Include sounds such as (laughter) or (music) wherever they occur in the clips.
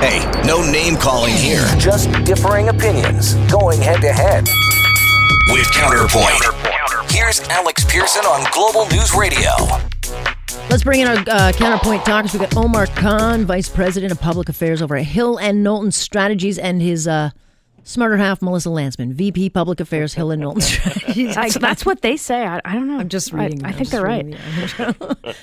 Hey, no name calling here. Just differing opinions going head to head. With Counterpoint. Here's Alex Pierson on Global News Radio. Let's bring in our uh, counterpoint talkers. We've got Omar Khan, Vice President of Public Affairs over at Hill and Knowlton Strategies, and his uh, smarter half, Melissa Lantsman, VP Public Affairs, Hill and Knowlton. That's, that's what they say. I, I don't know. I'm just reading. I, I'm think they're right. (laughs)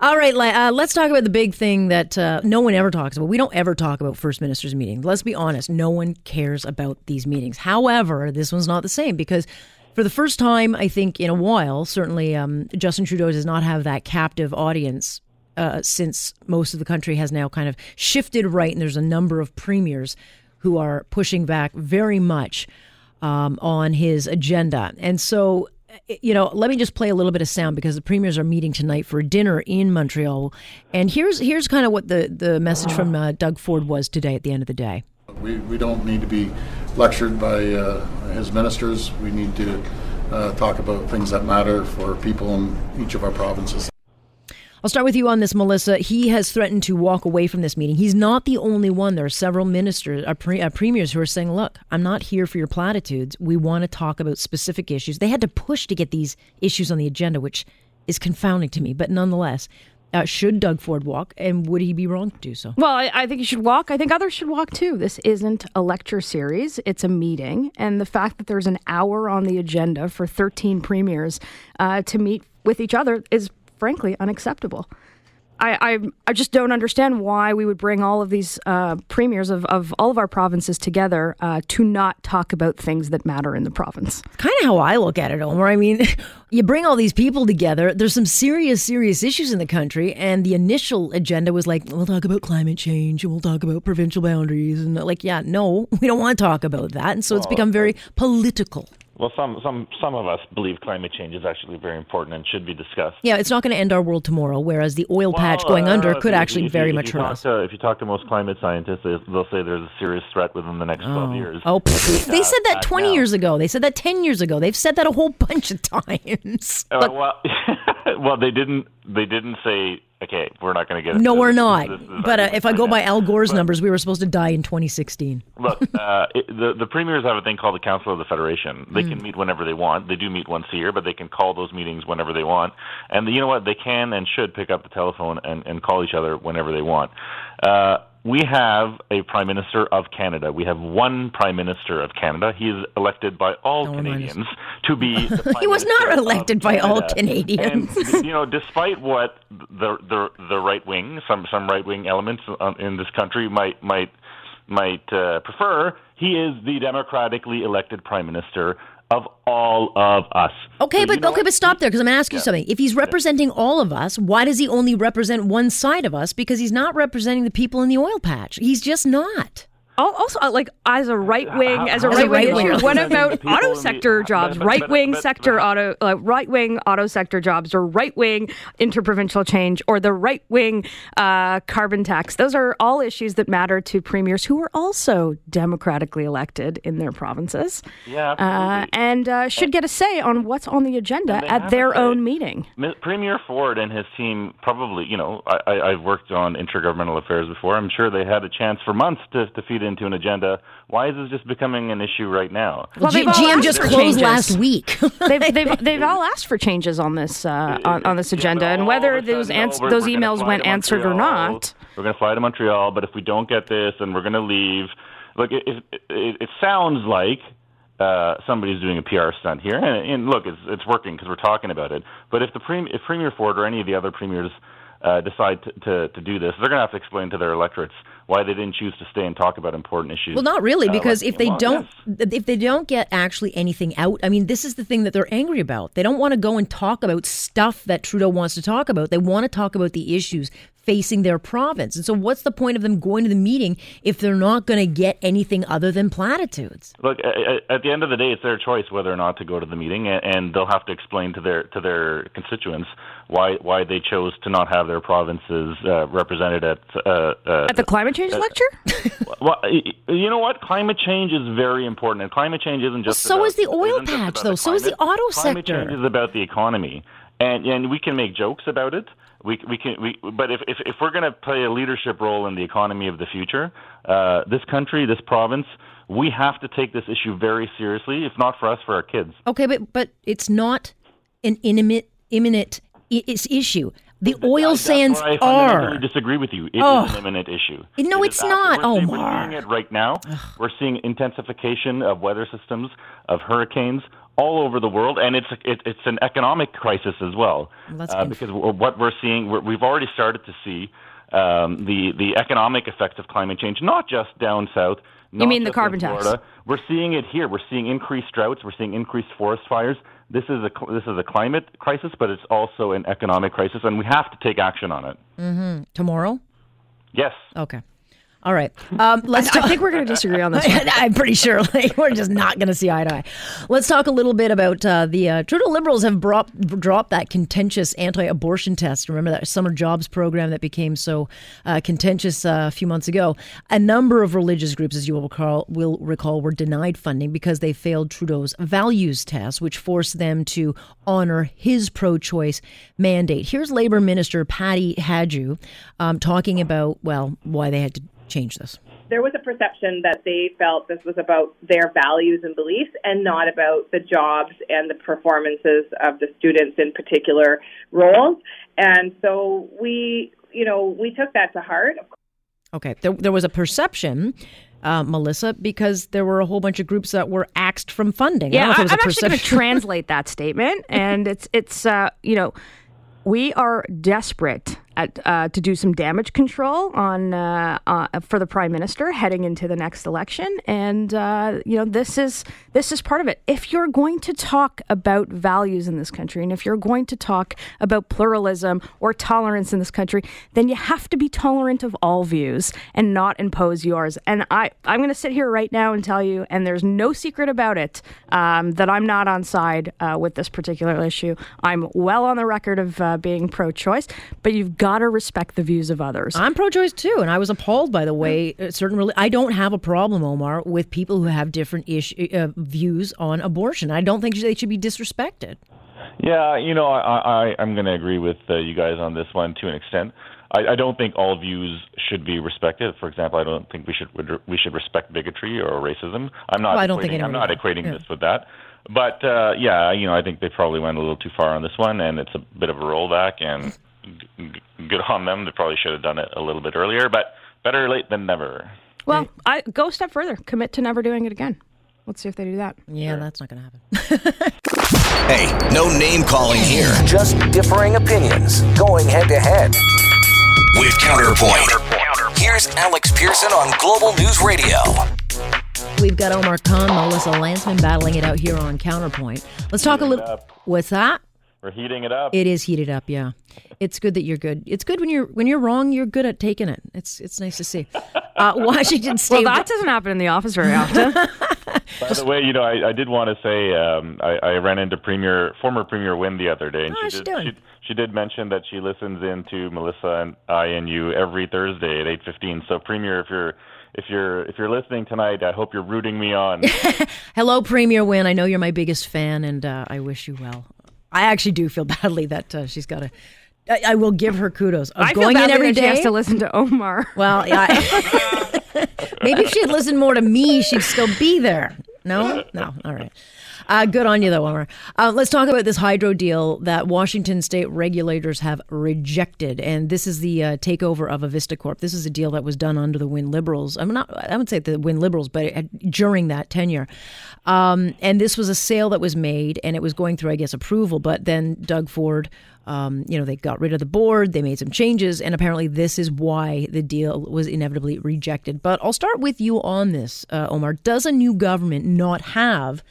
All right, uh, let's talk about the big thing that uh, no one ever talks about. We don't ever talk about First Minister's meetings. Let's be honest, no one cares about these meetings. However, this one's not the same because for the first time, I think, in a while, certainly um, Justin Trudeau does not have that captive audience uh, since most of the country has now kind of shifted right, and there's a number of premiers who are pushing back very much um, on his agenda. And so, you know, let me just play a little bit of sound because the premiers are meeting tonight for dinner in Montreal. And here's here's kind of what the the message from uh, Doug Ford was today at the end of the day. We, we don't need to be lectured by uh, his ministers. We need to uh, talk about things that matter for people in each of our provinces. I'll start with you on this, Melissa. He has threatened to walk away from this meeting. He's not the only one. There are several ministers, uh, pre- uh, premiers, who are saying, "Look, I'm not here for your platitudes. We want to talk about specific issues." They had to push to get these issues on the agenda, which is confounding to me. But nonetheless, uh, should Doug Ford walk, and would he be wrong to do so? Well, I, I think he should walk. I think others should walk too. This isn't a lecture series, it's a meeting. And the fact that there's an hour on the agenda for 13 premiers uh, to meet with each other is frankly unacceptable. I, I, I just don't understand why we would bring all of these uh, premiers of, of all of our provinces together uh, to not talk about things that matter in the province. kind of how I look at it, Omar. I mean, (laughs) you bring all these people together. There's some serious, serious issues in the country, and the initial agenda was like, we'll talk about climate change and we'll talk about provincial boundaries, and like, yeah, no, (laughs) we don't want to talk about that, and so it's become very political. Well, some some some of us believe climate change is actually very important and should be discussed. Yeah, it's not going to end our world tomorrow, whereas the oil patch going Well, under uh, could actually very you- much hurt us. To, if you talk to most climate scientists, they- they'll say there's a serious threat within the next 12 years. Oh, they said that 20 now. years ago. They said that 10 years ago. They've said that a whole (laughs) bunch of times. Uh, well, (laughs) well, they didn't. They didn't say, "Okay, we're not going to get." No, we're this. not. This is But uh, if I go by Al Gore's But- numbers, we were supposed to die in 2016. Look, uh, it, the the premiers have a thing called the Council of the Federation. They Hmm. can meet whenever they want. They do meet once a year, but they can call those meetings whenever they want. And you know what? They can and should pick up the telephone and, and call each other whenever they want. Uh, we have a prime minister of Canada. We have one prime minister of Canada. He is elected by all No, Canadians to be. (laughs) He was not minister of elected by all Canadians. And, (laughs) you know, despite what the the the right wing, some some right wing elements um, in this country might might might uh, prefer, he is the democratically elected prime minister of all of us. Okay, So but you know okay, what? but stop there because I'm going to ask you something. If he's representing all of us, why does he only represent one side of us? Because he's not representing the people in the oil patch. He's just not. Al- Also, uh, like as a right wing, as a right wing issue, what about auto sector jobs, right wing sector auto, uh, right wing auto sector jobs, or right wing interprovincial change, or the right wing uh, carbon tax? Those are all issues that matter to premiers who are also democratically elected in their provinces, Yeah, uh, and uh, should get a say on what's on the agenda at their own meeting. Premier Ford and his team probably, you know, I, I, I've worked on intergovernmental affairs before. I'm sure they had a chance for months to, to feed into an agenda. Why is this just becoming an issue right now? Well, G- all GM just for closed changes. last week. (laughs) they've, they've, they've all asked for changes on this uh, on, on this agenda, and whether of a sudden, those no, ans- we're- those we're emails went answered or not. We're going to fly to Montreal, but if we don't get this, then we're going to leave. Look, it, it, it, it sounds like uh, somebody's doing a PR stunt here, and, and look, it's it's working because we're talking about it. But if the prem- if Premier Ford or any of the other premiers uh, decide to, to to do this, they're going to have to explain to their electorates why they didn't choose to stay and talk about important issues. Well, not really, uh, because like- if they don't, yes. if they don't get actually anything out, I mean, this is the thing that they're angry about. They don't want to go and talk about stuff that Trudeau wants to talk about. They want to talk about the issues facing their province. And so, what's the point of them going to the meeting if they're not going to get anything other than platitudes? Look, at the end of the day, it's their choice whether or not to go to the meeting, and they'll have to explain to their to their constituents why why they chose to not have their provinces uh, represented at uh, uh, at the climate change lecture. (laughs) well, you know what? Climate change is very important, and climate change isn't just. Well, so about, is the oil patch, though. The so is the auto climate sector. Climate change is about the economy, and and we can make jokes about it. We we can we but if if, if we're going to play a leadership role in the economy of the future, uh, this country, this province, we have to take this issue very seriously. If not for us, for our kids. Okay, but but it's not an imminent imminent issue. The oil sands I are. I disagree with you. It oh. is an imminent issue. No, it it's not. Oh, we're seeing it right now. Ugh. We're seeing intensification of weather systems, of hurricanes all over the world, and it's it, it's an economic crisis as well. well uh, because what we're seeing, we have already started to see um, the the economic effects of climate change, not just down south. you mean the carbon tax? We're seeing it here. We're seeing increased droughts. We're seeing increased forest fires. This is a this is a climate crisis, but it's also an economic crisis, and we have to take action on it. Mm-hmm. Tomorrow. Yes. Okay. All right. Um, let's. I, I think we're going to disagree on this. (laughs) I'm pretty sure like, we're just not going to see eye to eye. Let's talk a little bit about uh, the uh, Trudeau Liberals have brought, dropped that contentious anti-abortion test. Remember that summer jobs program that became so uh, contentious uh, a few months ago. A number of religious groups, as you will recall, will recall, were denied funding because they failed Trudeau's values test, which forced them to honor his pro-choice mandate. Here's Labor Minister Patty Hajdu um, talking about well why they had to change this? There was a perception that they felt this was about their values and beliefs and not about the jobs and the performances of the students in particular roles. And so we, you know, we took that to heart. Okay. There, there was a perception uh, Melissa, because there were a whole bunch of groups that were axed from funding. Yeah, I am actually going (laughs) to translate that statement, and it's it's uh, you know we are desperate at, uh, to do some damage control on uh, uh, for the prime minister heading into the next election, and uh, you know this is this is part of it. If you're going to talk about values in this country, and if you're going to talk about pluralism or tolerance in this country, then you have to be tolerant of all views and not impose yours. And I I'm going to sit here right now and tell you, and there's no secret about it, um, that I'm not on side uh, with this particular issue. I'm well on the record of uh, being pro-choice, but you've got got to respect the views of others. I'm pro-choice too, and I was appalled by the way uh, certain. Really, I don't have a problem, Omar, with people who have different ish, uh, views on abortion. I don't think they should be disrespected. Yeah, you know, I, I I'm going to agree with uh, you guys on this one to an extent. I, I don't think all views should be respected. For example, I don't think we should we should respect bigotry or racism. I'm not. Well, I don't think I'm not equating yeah. this with that. But uh, yeah, you know, I think they probably went a little too far on this one, and it's a bit of a rollback. And good on them. They probably should have done it a little bit earlier, but better late than never. Well, I go a step further. Commit to never doing it again. Let's see if they do that. Yeah, sure. that's not going to happen. (laughs) hey, no name calling here. Just differing opinions going head to head. With Counterpoint. Counterpoint. Here's Alex Pierson on Global News Radio. We've got Omar Khan, Melissa Lantsman battling it out here on Counterpoint. Let's talk a little. What's that? We're heating it up. It is heated up, yeah. It's good that you're good. It's good when you're when you're wrong. You're good at taking it. It's it's nice to see. (laughs) Uh, Washington State. well, that doesn't happen in the office very often. (laughs) By the way, you know, I, I did want to say um, I, I ran into Premier former Premier Wynne the other day, and oh, she did she, she, did mention that she listens in to Melissa and I and you every Thursday at eight fifteen. So, Premier, if you're if you're if you're listening tonight, I hope you're rooting me on. (laughs) Hello, Premier Wynne. I know you're my biggest fan, and uh, I wish you well. I actually do feel (laughs) badly that uh, she's got to. I, I, will give her kudos. Of I going in every day. She has to listen to Omar. Well, yeah, (laughs) (laughs) maybe if she had listened more to me, she'd still be there. No, no. All right. Uh, good on you, though, Omar. Uh, let's talk about this hydro deal that Washington state regulators have rejected. And this is the uh, takeover of Avista Corp. This is a deal that was done under the Wynne Liberals. I'm not, I would say the Wynne Liberals, but it, during that tenure. Um, and this was a sale that was made, and it was going through, I guess, approval. But then Doug Ford, um, you know, they got rid of the board, they made some changes, and apparently this is why the deal was inevitably rejected. But I'll start with you on this, uh, Omar. Does a new government not have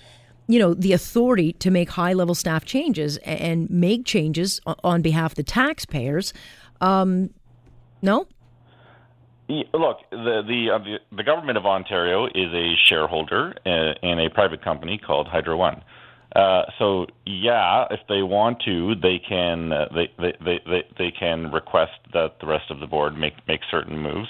you know, the authority to make high level staff changes and make changes on behalf of the taxpayers. Um, No. Look, the the, uh, the the government of Ontario is a shareholder uh, in a private company called Hydro One. Uh, so yeah, if they want to, they can uh, they, they, they, they they can request that the rest of the board make make certain moves.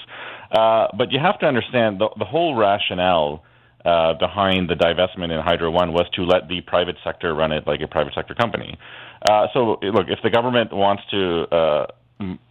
Uh, but you have to understand the the whole rationale uh, behind the divestment in Hydro One was to let the private sector run it like a private sector company. Uh, so look, if the government wants to uh,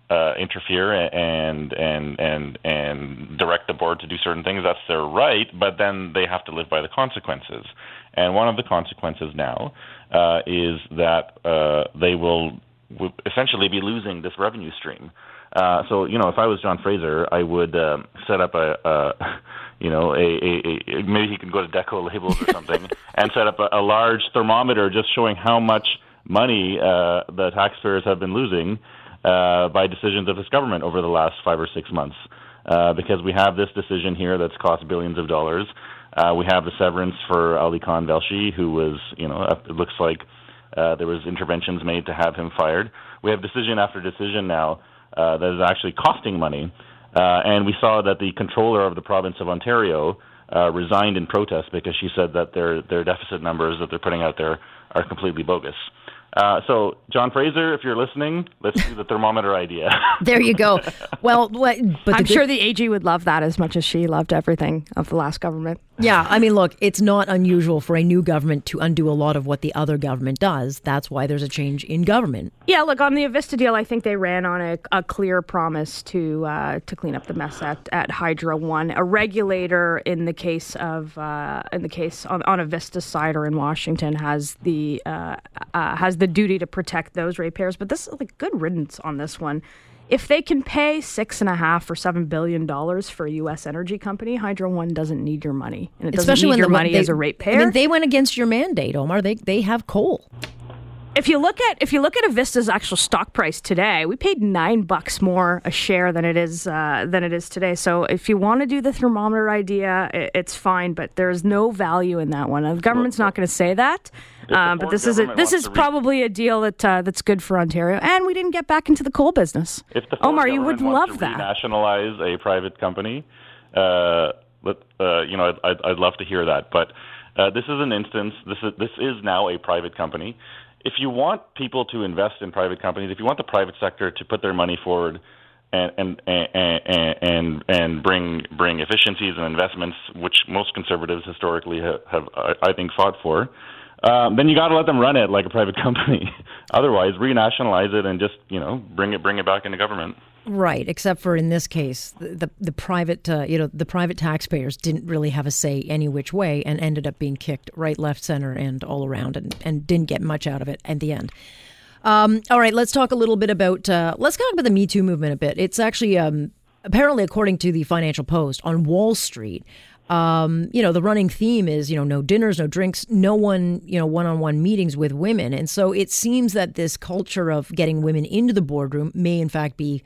uh, interfere and and and and direct the board to do certain things, that's their right. But then they have to live by the consequences. And one of the consequences now uh, is that uh, they will, will essentially be losing this revenue stream. Uh, so you know, if I was John Fraser, I would um, set up a, a (laughs) you know, a, a, a maybe he can go to Deco (laughs) Labels or something and set up a, a large thermometer just showing how much money uh, the taxpayers have been losing uh, by decisions of this government over the last five or six months. Uh, because we have this decision here that's cost billions of dollars. Uh, we have the severance for Ali Khan Velshi, who was, you know, it looks like uh, there was interventions made to have him fired. We have decision after decision now uh, that is actually costing money. Uh, and we saw that the controller of the province of Ontario uh, resigned in protest because she said that their their deficit numbers that they're putting out there are completely bogus. Uh, so, John Fraser, if you're listening, let's do the thermometer idea. (laughs) There you go. Well, what, but I'm the sure the AG would love that as much as she loved everything of the last government. Yeah, I mean, look, it's not unusual for a new government to undo a lot of what the other government does. That's why there's a change in government. Yeah, look on the Avista deal. I think they ran on a, a clear promise to uh, to clean up the mess at, at Hydro One. A regulator in the case of uh, in the case on, on Avista's side or in Washington has the uh, uh, has the duty to protect those ratepayers. But this is like good riddance on this one. If they can pay six and a half or seven billion dollars for a U.S. energy company, Hydro One doesn't need your money, and it doesn't Especially need when your the, money they, as a ratepayer. I mean, they went against your mandate, Omar. They they have coal. if you look at if you look at Avista's actual stock price today, we paid nine bucks more a share than it is uh, than it is today. So if you want to do the thermometer idea, i it's fine, but there's no value in that one. The government's not going to say that. Um, but this is a, this is probably a deal that uh, that's good for Ontario, and we didn't get back into the coal business. If the Omar, you would love that. Nationalize a private company. Uh, let, uh, you know, I'd, I'd, I'd love to hear that. But uh, this is an instance. This is this is now a private company. If you want people to invest in private companies, if you want the private sector to put their money forward and and and and and, bring bring efficiencies and investments, which most conservatives historically have, have I I think fought for. Um, then you got to let them run it like a private (laughs) company. Otherwise, renationalize it and just you know bring it bring it back into government. Right, except for in this case, the the, the private, uh, you know, the private taxpayers didn't really have a say any which way, and ended up being kicked right, left, center, and all around, and, and didn't get much out of it at the end. Um, all right, let's talk a little bit about uh, let's talk about the Me Too movement a bit. It's actually um, apparently, according to the Financial Post, on Wall Street. Um, you know, the running theme is, you know, no dinners, no drinks, no one, you know, one on one meetings with women. And so it seems that this culture of getting women into the boardroom may, in fact, be,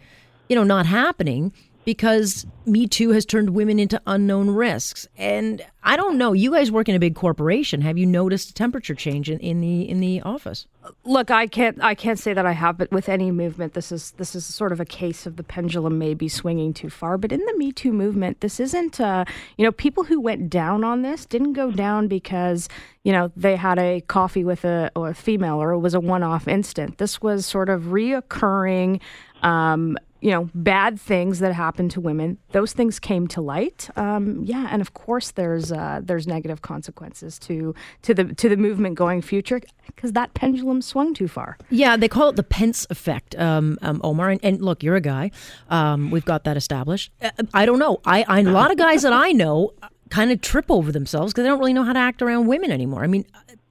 you know, not happening because Me Too has turned women into unknown risks. And I don't know, you guys work in a big corporation. Have you noticed a temperature change in, in the in the office? Look, I can't I can't say that I have, but with any movement, this is this is sort of a case of the pendulum maybe swinging too far. But in the Me Too movement, this isn't uh, you know people who went down on this didn't go down because you know they had a coffee with a, or a female or it was a one off instant. This was sort of reoccurring. Um, you know, bad things that happen to women. Those things came to light. Um, yeah, and of course, there's uh, there's negative consequences to to the to the movement going future because that pendulum swung too far. Yeah, they call it the Pence effect, um, um, Omar. And, and look, you're a guy. Um, we've got that established. Uh, I don't know. I, I a lot of guys that I know kind of trip over themselves because they don't really know how to act around women anymore. I mean,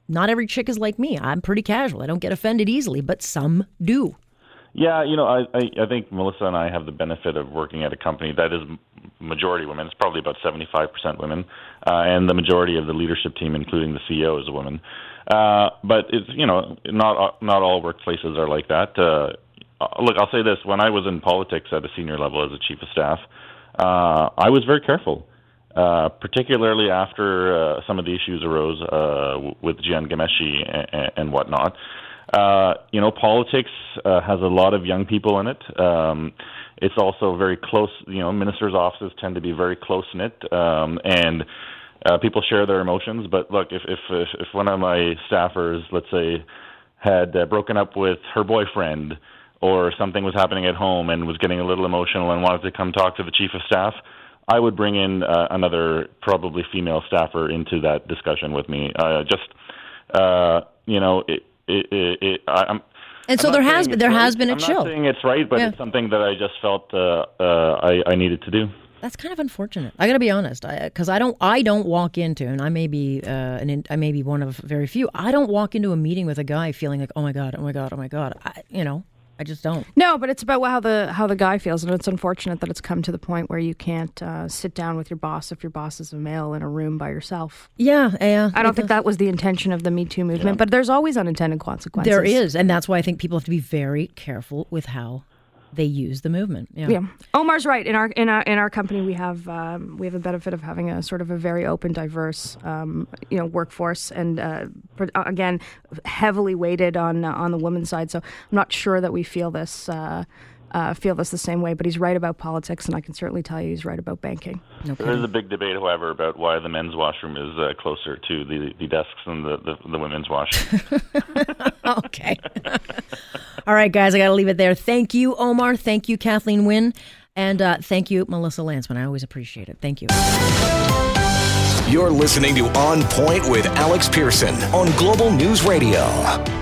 not every chick is like me. I'm pretty casual. I don't get offended easily, but some do. Yeah, you know, I, I I think Melissa and I have the benefit of working at a company that is majority women. It's probably about seventy five percent women, uh, and the majority of the leadership team, including the CEO, is a woman. Uh, but it's you know not not all workplaces are like that. Uh, look, I'll say this: when I was in politics at a senior level as a chief of staff, uh, I was very careful. Uh, particularly after uh, some of the issues arose uh, with Jian Ghomeshi and, and whatnot. Uh, you know, politics uh, has a lot of young people in it. Um, it's also very close. You know, ministers' offices tend to be very close knit, um, and uh, people share their emotions. But look, if if if, if one of my staffers, let's say, had uh, broken up with her boyfriend, or something was happening at home and was getting a little emotional and wanted to come talk to the chief of staff, I would bring in uh, another probably female staffer into that discussion with me. Uh, just uh, you know, it, it, it, I, I'm. And so I'm there has been there right. has been a I'm chill. not saying it's right, but Yeah. it's something that I just felt uh, uh, I, I needed to do. That's kind of unfortunate. I got to be honest, because I, don't. I don't walk into, and I may be, uh, an in, I may be one of very few. I don't walk into a meeting with a guy feeling like, oh my god, oh my god, oh my god. I, you know, I just don't. No, but it's about how the how the guy feels, and it's unfortunate that it's come to the point where you can't uh, sit down with your boss if your boss is a male in a room by yourself. Yeah, yeah. I don't think that was the intention of the Me Too movement, but there's always unintended consequences. There is, and that's why I think people have to be very careful with how they use the movement. Yeah. Yeah, Omar's right. In our in our in our company, we have um, we have a benefit of having a sort of a very open, diverse, um, you know, workforce, and uh, uh, again, heavily weighted on uh, on the women's side. So I'm not sure that we feel this. Uh, uh, feel this the same way, but he's right about politics, and I can certainly tell you he's right about banking. There is a big debate, however, about why the men's washroom is uh, closer to the, the desks than the, the, the women's washroom. (laughs) (laughs) okay. (laughs) All right, guys, I got to leave it there. Thank you, Omar. Thank you, Kathleen Wynne. And uh, thank you, Melissa Lantsman. I always appreciate it. Thank you. You're listening to On Point with Alex Pierson on Global News Radio.